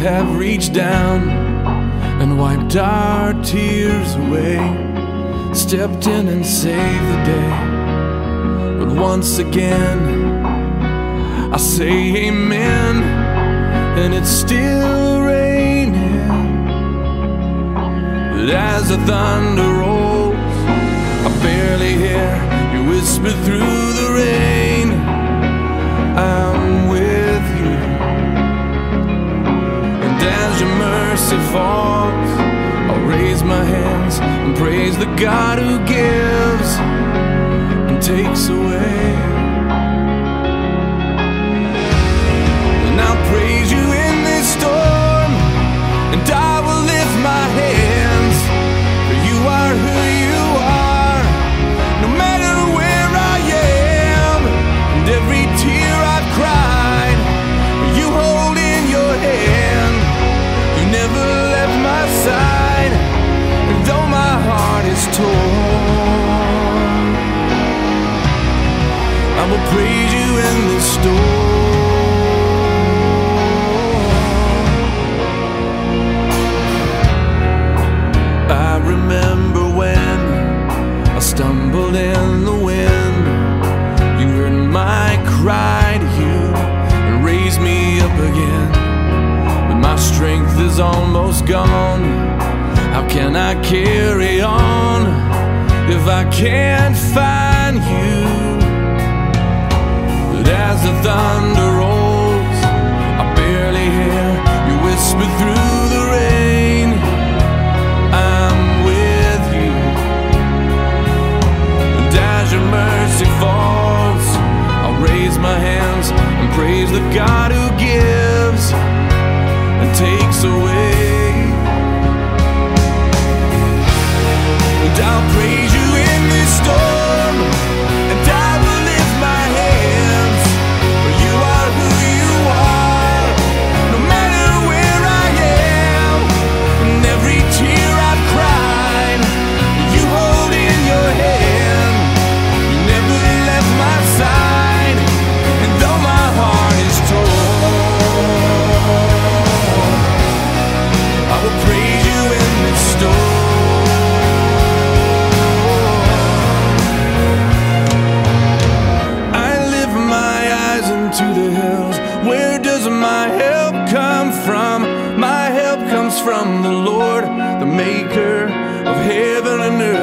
have reached down and wiped our tears away, stepped in and saved the day. But once again, I say amen, and it's still raining. But as the thunder rolls, I barely hear you whisper through the rain. Falls, I'll raise my hands and praise the God who gives and takes away. And I'll praise you in this storm, and I will lift my hands, for you are who you are, no matter where I am, and every tear I've cried, you hold in your hand. You never is torn, I will praise you in the storm. I remember when I stumbled in the wind. You heard my cry to you and raised me up again. But my strength is almost gone. How can I carry on I can't find you? But as the thunder rolls, I barely hear you whisper through the rain. I'm with you. And as your mercy falls, I'll raise my hands and praise the God who gives and takes away. Into the hills. Where does my help come from? My help comes from the Lord, the maker of heaven and earth.